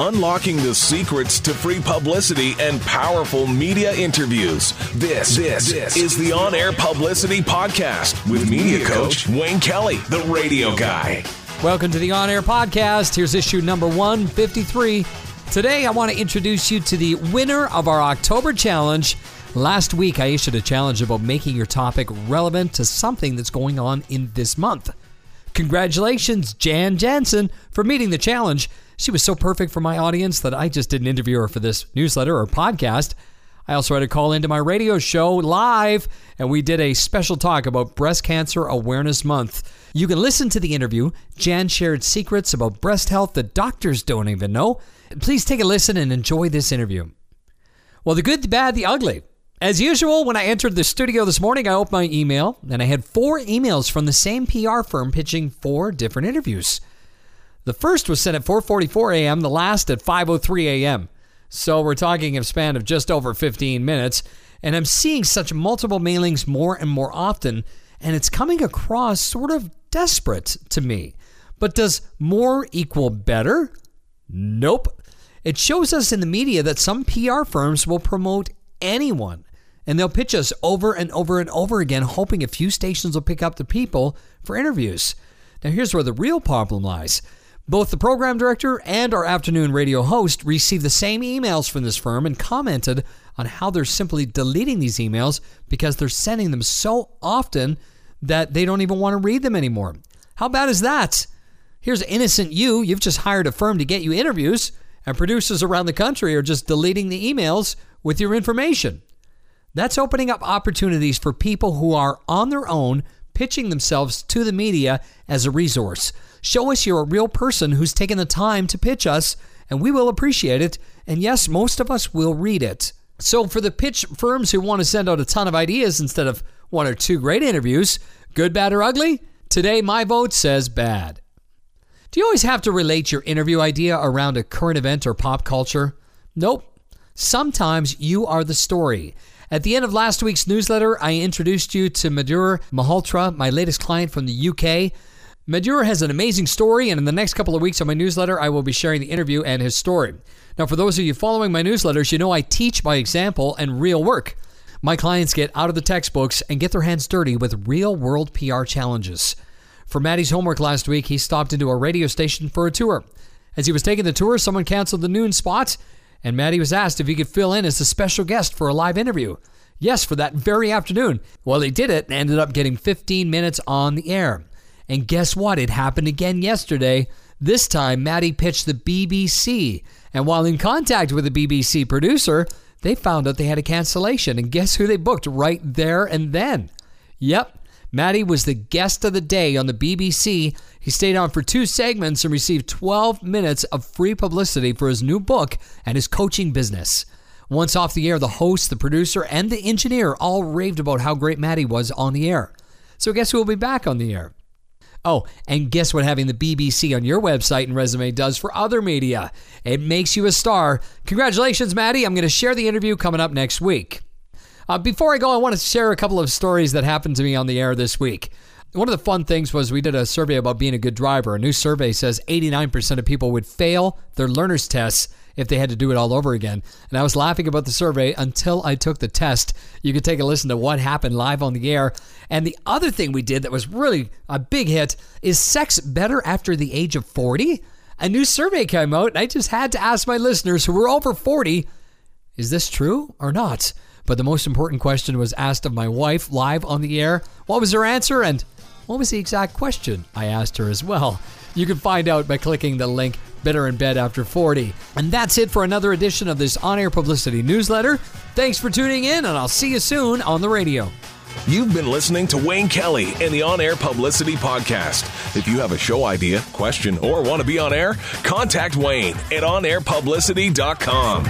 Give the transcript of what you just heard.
Unlocking the secrets to free publicity and powerful media interviews. This, this, this is the On Air Publicity Podcast with media coach Wayne Kelly, the radio guy. Welcome to the On Air Podcast. Here's issue number 153. Today, I want to introduce you to the winner of our October challenge. Last week, I issued a challenge about making your topic relevant to something that's going on in this month. Congratulations, Jan Jansen, for meeting the challenge. She was so perfect for my audience that I just didn't interview her for this newsletter or podcast. I also had a call into my radio show live, and we did a special talk about Breast Cancer Awareness Month. You can listen to the interview. Jan shared secrets about breast health that doctors don't even know. Please take a listen and enjoy this interview. Well, the good, the bad, the ugly. As usual, when I entered the studio this morning, I opened my email and I had four emails from the same PR firm pitching four different interviews. The first was sent at 4:44 a.m., the last at 5:03 a.m. So we're talking a span of just over 15 minutes, and I'm seeing such multiple mailings more and more often, and it's coming across sort of desperate to me. But does more equal better? Nope. It shows us in the media that some PR firms will promote anyone and they'll pitch us over and over and over again, hoping a few stations will pick up the people for interviews. Now, here's where the real problem lies both the program director and our afternoon radio host received the same emails from this firm and commented on how they're simply deleting these emails because they're sending them so often that they don't even want to read them anymore. How bad is that? Here's innocent you. You've just hired a firm to get you interviews, and producers around the country are just deleting the emails with your information. That's opening up opportunities for people who are on their own pitching themselves to the media as a resource. Show us you're a real person who's taken the time to pitch us, and we will appreciate it. And yes, most of us will read it. So, for the pitch firms who want to send out a ton of ideas instead of one or two great interviews, good, bad, or ugly, today my vote says bad. Do you always have to relate your interview idea around a current event or pop culture? Nope. Sometimes you are the story. At the end of last week's newsletter, I introduced you to Madhur Malhotra, my latest client from the UK. Madhur has an amazing story, and in the next couple of weeks on my newsletter, I will be sharing the interview and his story. Now, for those of you following my newsletters, you know I teach by example and real work. My clients get out of the textbooks and get their hands dirty with real world PR challenges. For Maddie's homework last week, he stopped into a radio station for a tour. As he was taking the tour, someone canceled the noon spot, and Maddie was asked if he could fill in as a special guest for a live interview. Yes, for that very afternoon. Well, he did it and ended up getting 15 minutes on the air. And guess what? It happened again yesterday. This time, Maddie pitched the BBC. And while in contact with the BBC producer, they found out they had a cancellation. And guess who they booked right there and then? Yep, Maddie was the guest of the day on the BBC. He stayed on for two segments and received 12 minutes of free publicity for his new book and his coaching business. Once off the air, the host, the producer, and the engineer all raved about how great Maddie was on the air. So, guess who will be back on the air? Oh, and guess what having the BBC on your website and resume does for other media? It makes you a star. Congratulations, Maddie. I'm going to share the interview coming up next week. Uh, before I go, I want to share a couple of stories that happened to me on the air this week. One of the fun things was we did a survey about being a good driver. A new survey says 89% of people would fail their learner's tests if they had to do it all over again. And I was laughing about the survey until I took the test. You can take a listen to what happened live on the air. And the other thing we did that was really a big hit is sex better after the age of 40? A new survey came out, and I just had to ask my listeners who were over 40 is this true or not? But the most important question was asked of my wife live on the air. What was her answer? And what was the exact question I asked her as well? You can find out by clicking the link Better in Bed After 40. And that's it for another edition of this on air publicity newsletter. Thanks for tuning in, and I'll see you soon on the radio. You've been listening to Wayne Kelly and the On Air Publicity Podcast. If you have a show idea, question, or want to be on air, contact Wayne at onairpublicity.com.